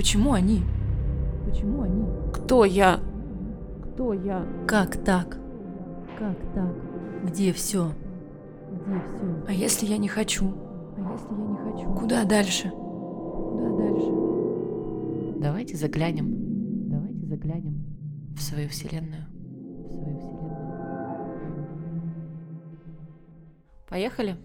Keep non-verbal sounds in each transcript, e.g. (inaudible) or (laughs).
Почему они? Почему они? Кто я? Кто я? Как так? Как так? Где все? Где все? А если я не хочу? А если я не хочу? Куда дальше? Куда дальше? Давайте заглянем. Давайте заглянем в свою вселенную. В свою вселенную. Поехали?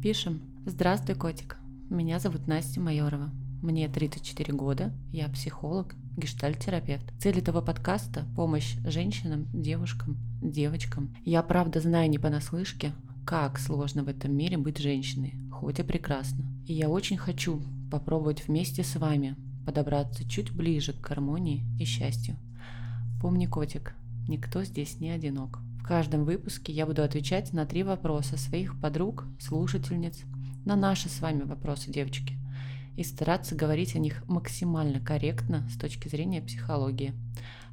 Пишем. Здравствуй, котик. Меня зовут Настя Майорова. Мне 34 года, я психолог, гештальт-терапевт. Цель этого подкаста – помощь женщинам, девушкам, девочкам. Я правда знаю не понаслышке, как сложно в этом мире быть женщиной, хоть и прекрасно. И я очень хочу попробовать вместе с вами подобраться чуть ближе к гармонии и счастью. Помни, котик, никто здесь не одинок. В каждом выпуске я буду отвечать на три вопроса своих подруг, слушательниц, на наши с вами вопросы, девочки и стараться говорить о них максимально корректно с точки зрения психологии.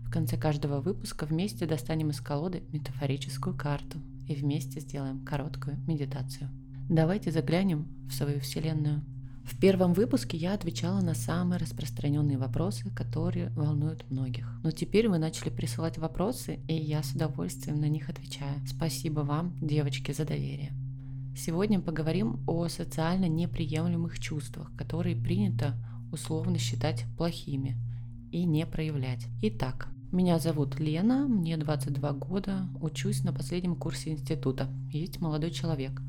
В конце каждого выпуска вместе достанем из колоды метафорическую карту и вместе сделаем короткую медитацию. Давайте заглянем в свою Вселенную. В первом выпуске я отвечала на самые распространенные вопросы, которые волнуют многих. Но теперь вы начали присылать вопросы, и я с удовольствием на них отвечаю. Спасибо вам, девочки, за доверие. Сегодня поговорим о социально неприемлемых чувствах, которые принято условно считать плохими и не проявлять. Итак, меня зовут Лена, мне 22 года, учусь на последнем курсе института. Есть молодой человек.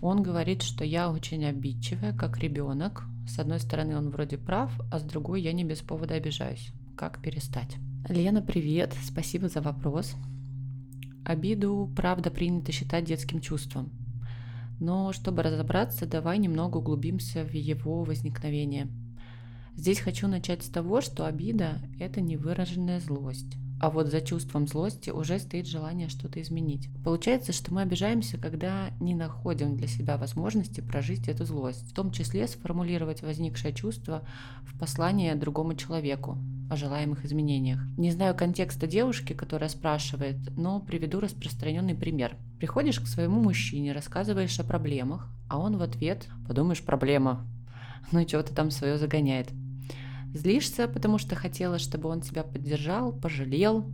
Он говорит, что я очень обидчивая, как ребенок. С одной стороны, он вроде прав, а с другой я не без повода обижаюсь. Как перестать? Лена, привет, спасибо за вопрос. Обиду, правда, принято считать детским чувством. Но чтобы разобраться, давай немного углубимся в его возникновение. Здесь хочу начать с того, что обида – это невыраженная злость. А вот за чувством злости уже стоит желание что-то изменить. Получается, что мы обижаемся, когда не находим для себя возможности прожить эту злость, в том числе сформулировать возникшее чувство в послание другому человеку о желаемых изменениях. Не знаю контекста девушки, которая спрашивает, но приведу распространенный пример. Приходишь к своему мужчине, рассказываешь о проблемах, а он в ответ «подумаешь, проблема». (laughs) Ну и чего-то там свое загоняет. Злишься, потому что хотела, чтобы он тебя поддержал, пожалел,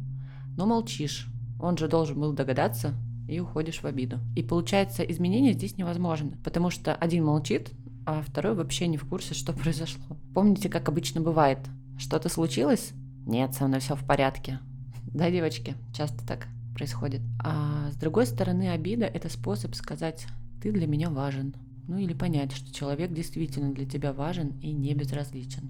но молчишь. Он же должен был догадаться, и уходишь в обиду. И получается, изменение здесь невозможно, потому что один молчит, а второй вообще не в курсе, что (laughs) произошло. Помните, как обычно бывает? Что-то случилось? Нет, со мной все в порядке. (laughs) Да, девочки, часто так происходит. А с другой стороны, обида – это способ сказать «ты для меня важен». Ну или понять, что человек действительно для тебя важен и не безразличен.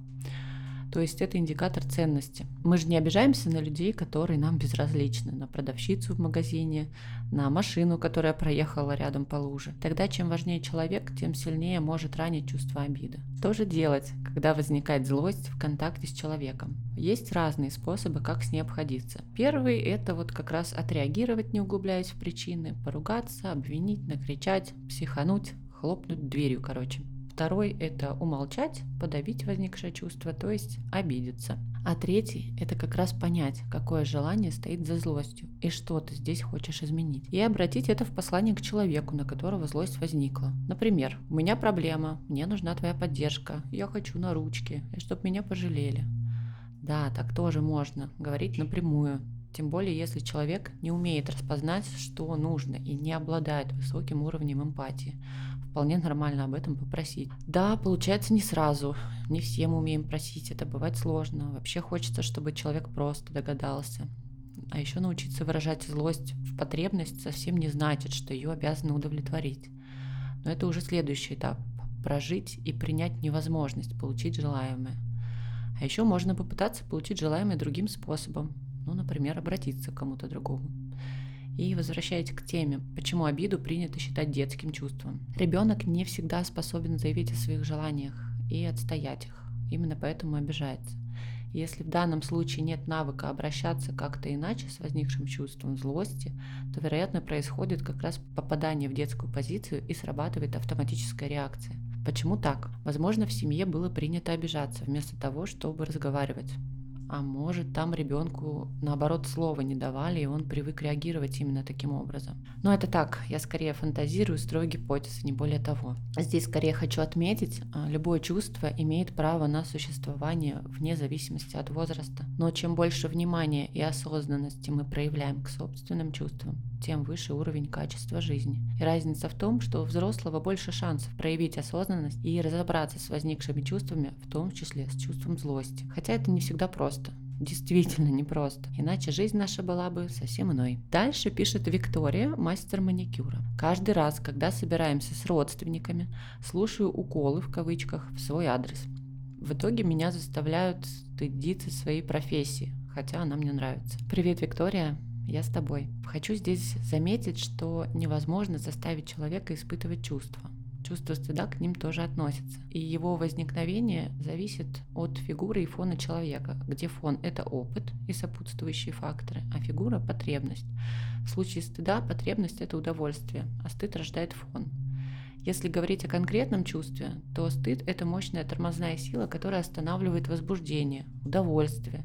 То есть это индикатор ценности. Мы же не обижаемся на людей, которые нам безразличны, на продавщицу в магазине, на машину, которая проехала рядом по луже. Тогда чем важнее человек, тем сильнее может ранить чувство обиды. Что же делать, когда возникает злость в контакте с человеком? Есть разные способы, как с ней обходиться. Первый – это вот как раз отреагировать, не углубляясь в причины, поругаться, обвинить, накричать, психануть, хлопнуть дверью, короче. Второй – это умолчать, подавить возникшее чувство, то есть обидеться. А третий – это как раз понять, какое желание стоит за злостью и что ты здесь хочешь изменить. И обратить это в послание к человеку, на которого злость возникла. Например, у меня проблема, мне нужна твоя поддержка, я хочу на ручки, и чтобы меня пожалели. Да, так тоже можно, говорить напрямую. Тем более, если человек не умеет распознать, что нужно и не обладает высоким уровнем эмпатии вполне нормально об этом попросить. Да, получается не сразу, не все мы умеем просить, это бывает сложно. Вообще хочется, чтобы человек просто догадался. А еще научиться выражать злость в потребность совсем не значит, что ее обязаны удовлетворить. Но это уже следующий этап. Прожить и принять невозможность получить желаемое. А еще можно попытаться получить желаемое другим способом. Ну, например, обратиться к кому-то другому. И возвращаясь к теме, почему обиду принято считать детским чувством. Ребенок не всегда способен заявить о своих желаниях и отстоять их. Именно поэтому обижается. Если в данном случае нет навыка обращаться как-то иначе с возникшим чувством злости, то, вероятно, происходит как раз попадание в детскую позицию и срабатывает автоматическая реакция. Почему так? Возможно, в семье было принято обижаться вместо того, чтобы разговаривать. А может там ребенку наоборот слова не давали, и он привык реагировать именно таким образом. Но это так, я скорее фантазирую, строю гипотезы, не более того. Здесь скорее хочу отметить, а, любое чувство имеет право на существование вне зависимости от возраста. Но чем больше внимания и осознанности мы проявляем к собственным чувствам, тем выше уровень качества жизни. И разница в том, что у взрослого больше шансов проявить осознанность и разобраться с возникшими чувствами, в том числе с чувством злости. Хотя это не всегда просто действительно непросто. Иначе жизнь наша была бы совсем иной. Дальше пишет Виктория, мастер маникюра. Каждый раз, когда собираемся с родственниками, слушаю уколы в кавычках в свой адрес. В итоге меня заставляют стыдиться своей профессии, хотя она мне нравится. Привет, Виктория я с тобой. Хочу здесь заметить, что невозможно заставить человека испытывать чувства. Чувство стыда к ним тоже относится. И его возникновение зависит от фигуры и фона человека, где фон – это опыт и сопутствующие факторы, а фигура – потребность. В случае стыда потребность – это удовольствие, а стыд рождает фон. Если говорить о конкретном чувстве, то стыд – это мощная тормозная сила, которая останавливает возбуждение, удовольствие,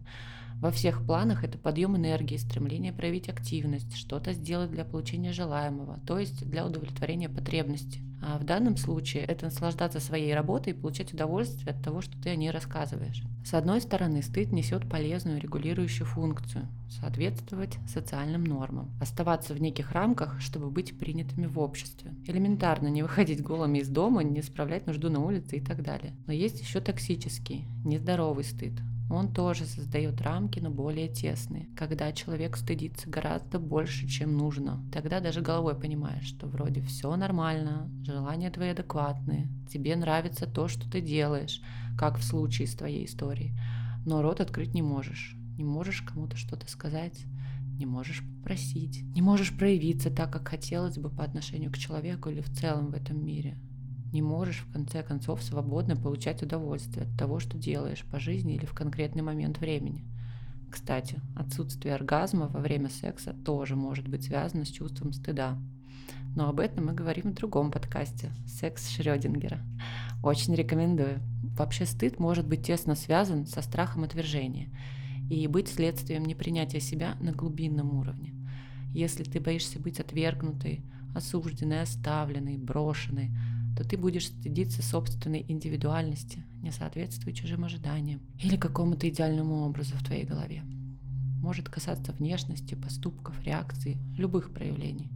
во всех планах это подъем энергии, стремление проявить активность, что-то сделать для получения желаемого, то есть для удовлетворения потребности. А в данном случае это наслаждаться своей работой и получать удовольствие от того, что ты о ней рассказываешь. С одной стороны, стыд несет полезную регулирующую функцию – соответствовать социальным нормам, оставаться в неких рамках, чтобы быть принятыми в обществе. Элементарно не выходить голыми из дома, не справлять нужду на улице и так далее. Но есть еще токсический, нездоровый стыд, он тоже создает рамки, но более тесные, когда человек стыдится гораздо больше, чем нужно. Тогда даже головой понимаешь, что вроде все нормально, желания твои адекватные, тебе нравится то, что ты делаешь, как в случае с твоей историей, но рот открыть не можешь, не можешь кому-то что-то сказать, не можешь попросить, не можешь проявиться так, как хотелось бы по отношению к человеку или в целом в этом мире не можешь в конце концов свободно получать удовольствие от того, что делаешь по жизни или в конкретный момент времени. Кстати, отсутствие оргазма во время секса тоже может быть связано с чувством стыда. Но об этом мы говорим в другом подкасте «Секс Шрёдингера». Очень рекомендую. Вообще стыд может быть тесно связан со страхом отвержения и быть следствием непринятия себя на глубинном уровне. Если ты боишься быть отвергнутой, осужденной, оставленной, брошенной, то ты будешь стыдиться собственной индивидуальности, не соответствуя чужим ожиданиям или какому-то идеальному образу в твоей голове. Может касаться внешности, поступков, реакций, любых проявлений.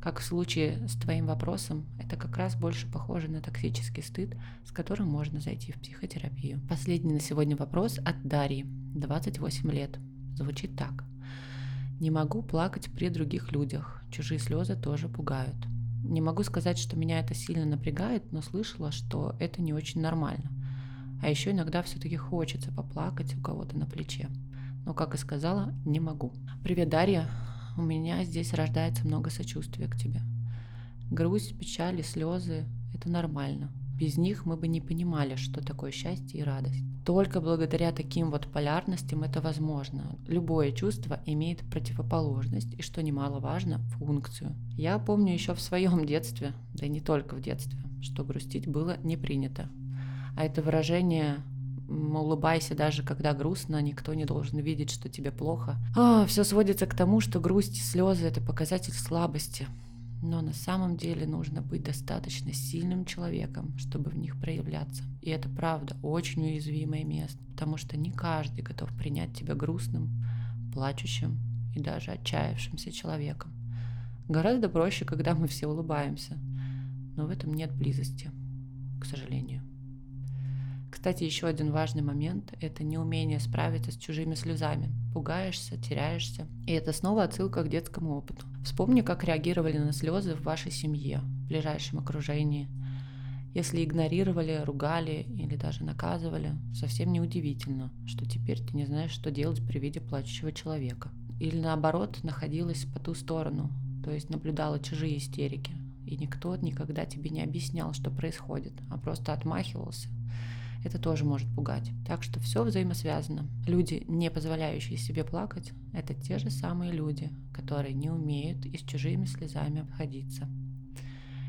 Как в случае с твоим вопросом, это как раз больше похоже на токсический стыд, с которым можно зайти в психотерапию. Последний на сегодня вопрос от Дарьи, 28 лет. Звучит так. Не могу плакать при других людях, чужие слезы тоже пугают. Не могу сказать, что меня это сильно напрягает, но слышала, что это не очень нормально. А еще иногда все-таки хочется поплакать у кого-то на плече. Но, как и сказала, не могу. Привет, Дарья. У меня здесь рождается много сочувствия к тебе. Грусть, печаль слезы – это нормально. Без них мы бы не понимали, что такое счастье и радость. Только благодаря таким вот полярностям это возможно. Любое чувство имеет противоположность и, что немаловажно, функцию. Я помню еще в своем детстве, да и не только в детстве, что грустить было не принято. А это выражение улыбайся даже когда грустно, никто не должен видеть, что тебе плохо. А, все сводится к тому, что грусть и слезы это показатель слабости. Но на самом деле нужно быть достаточно сильным человеком, чтобы в них проявляться. И это правда очень уязвимое место, потому что не каждый готов принять тебя грустным, плачущим и даже отчаявшимся человеком. Гораздо проще, когда мы все улыбаемся, но в этом нет близости, к сожалению. Кстати, еще один важный момент – это неумение справиться с чужими слезами. Пугаешься, теряешься. И это снова отсылка к детскому опыту. Вспомни, как реагировали на слезы в вашей семье, в ближайшем окружении. Если игнорировали, ругали или даже наказывали, совсем неудивительно, что теперь ты не знаешь, что делать при виде плачущего человека. Или наоборот, находилась по ту сторону, то есть наблюдала чужие истерики, и никто никогда тебе не объяснял, что происходит, а просто отмахивался это тоже может пугать. Так что все взаимосвязано. Люди, не позволяющие себе плакать, это те же самые люди, которые не умеют и с чужими слезами обходиться.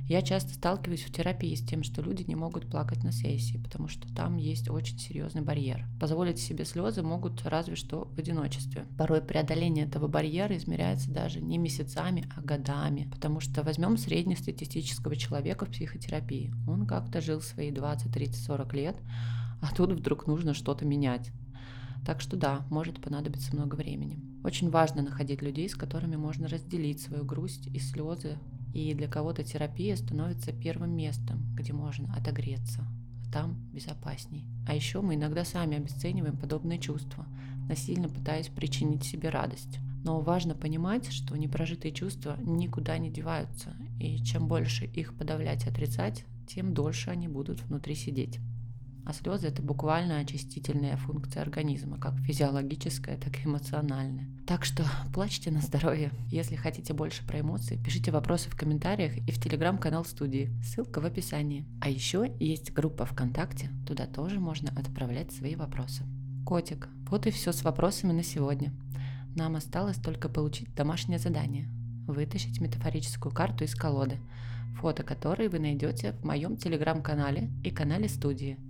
Я часто сталкиваюсь в терапии с тем, что люди не могут плакать на сессии, потому что там есть очень серьезный барьер. Позволить себе слезы могут разве что в одиночестве. Порой преодоление этого барьера измеряется даже не месяцами, а годами. Потому что возьмем среднестатистического человека в психотерапии. Он как-то жил свои 20, 30, 40 лет, а тут вдруг нужно что-то менять. Так что да, может понадобиться много времени. Очень важно находить людей, с которыми можно разделить свою грусть и слезы, и для кого-то терапия становится первым местом, где можно отогреться. Там безопасней. А еще мы иногда сами обесцениваем подобные чувства, насильно пытаясь причинить себе радость. Но важно понимать, что непрожитые чувства никуда не деваются, и чем больше их подавлять и отрицать, тем дольше они будут внутри сидеть. А слезы это буквально очистительная функция организма, как физиологическая, так и эмоциональная. Так что плачьте на здоровье. Если хотите больше про эмоции, пишите вопросы в комментариях и в телеграм-канал студии. Ссылка в описании. А еще есть группа ВКонтакте, туда тоже можно отправлять свои вопросы. Котик, вот и все с вопросами на сегодня. Нам осталось только получить домашнее задание. Вытащить метафорическую карту из колоды, фото которой вы найдете в моем телеграм-канале и канале студии –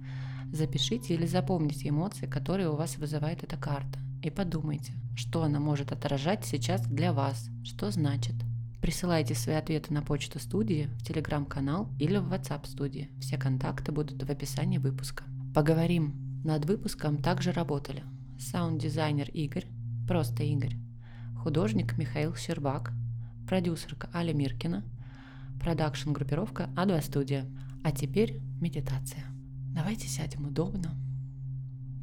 Запишите или запомните эмоции, которые у вас вызывает эта карта. И подумайте, что она может отражать сейчас для вас. Что значит? Присылайте свои ответы на почту студии, в телеграм-канал или в WhatsApp студии. Все контакты будут в описании выпуска. Поговорим. Над выпуском также работали саунд-дизайнер Игорь, просто Игорь, художник Михаил Щербак, продюсерка Аля Миркина, продакшн-группировка А2 Студия. А теперь медитация. Давайте сядем удобно,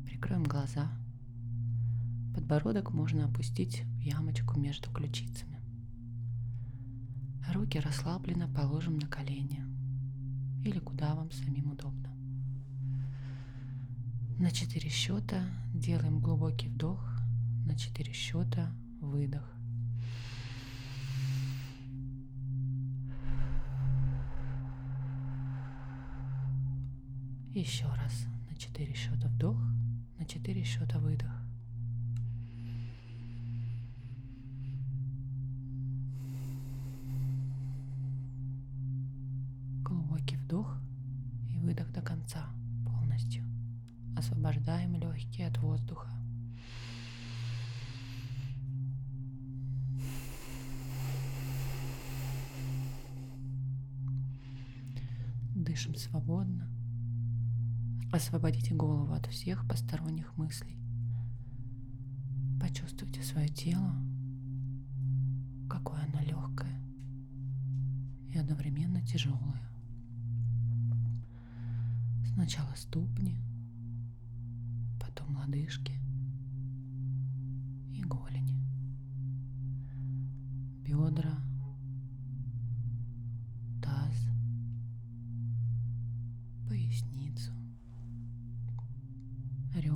прикроем глаза. Подбородок можно опустить в ямочку между ключицами. Руки расслабленно положим на колени или куда вам самим удобно. На четыре счета делаем глубокий вдох, на четыре счета выдох. Еще раз. На четыре счета вдох, на четыре счета выдох. Глубокий вдох и выдох до конца полностью. Освобождаем легкие от воздуха. Дышим свободно. Освободите голову от всех посторонних мыслей. Почувствуйте свое тело, какое оно легкое и одновременно тяжелое. Сначала ступни, потом лодыжки и голени, бедра,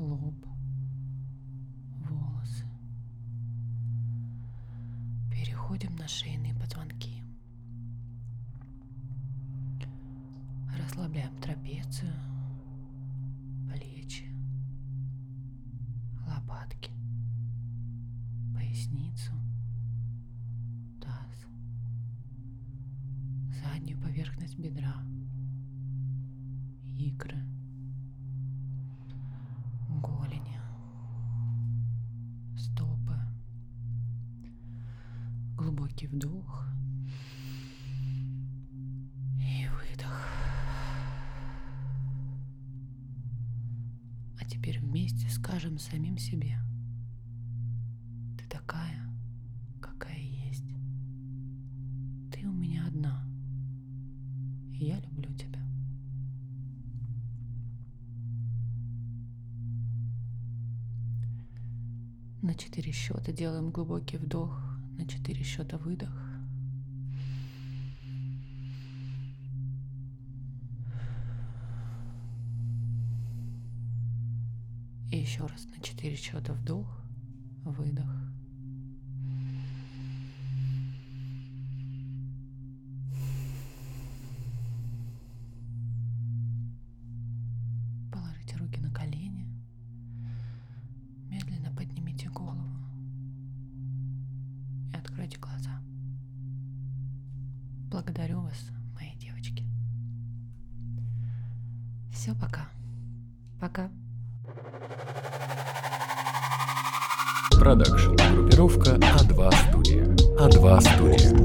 лоб, волосы. Переходим на шейные позвонки. Расслабляем трапецию, поясницу, таз, заднюю поверхность бедра, икры, голени, стопы. Глубокий вдох и выдох. А теперь вместе скажем самим себе – я люблю четыре счета делаем глубокий вдох, на четыре счета выдох. И еще раз на четыре счета вдох, выдох. Все, пока. Пока. Продакшн. Группировка А2 студия. А2 студия.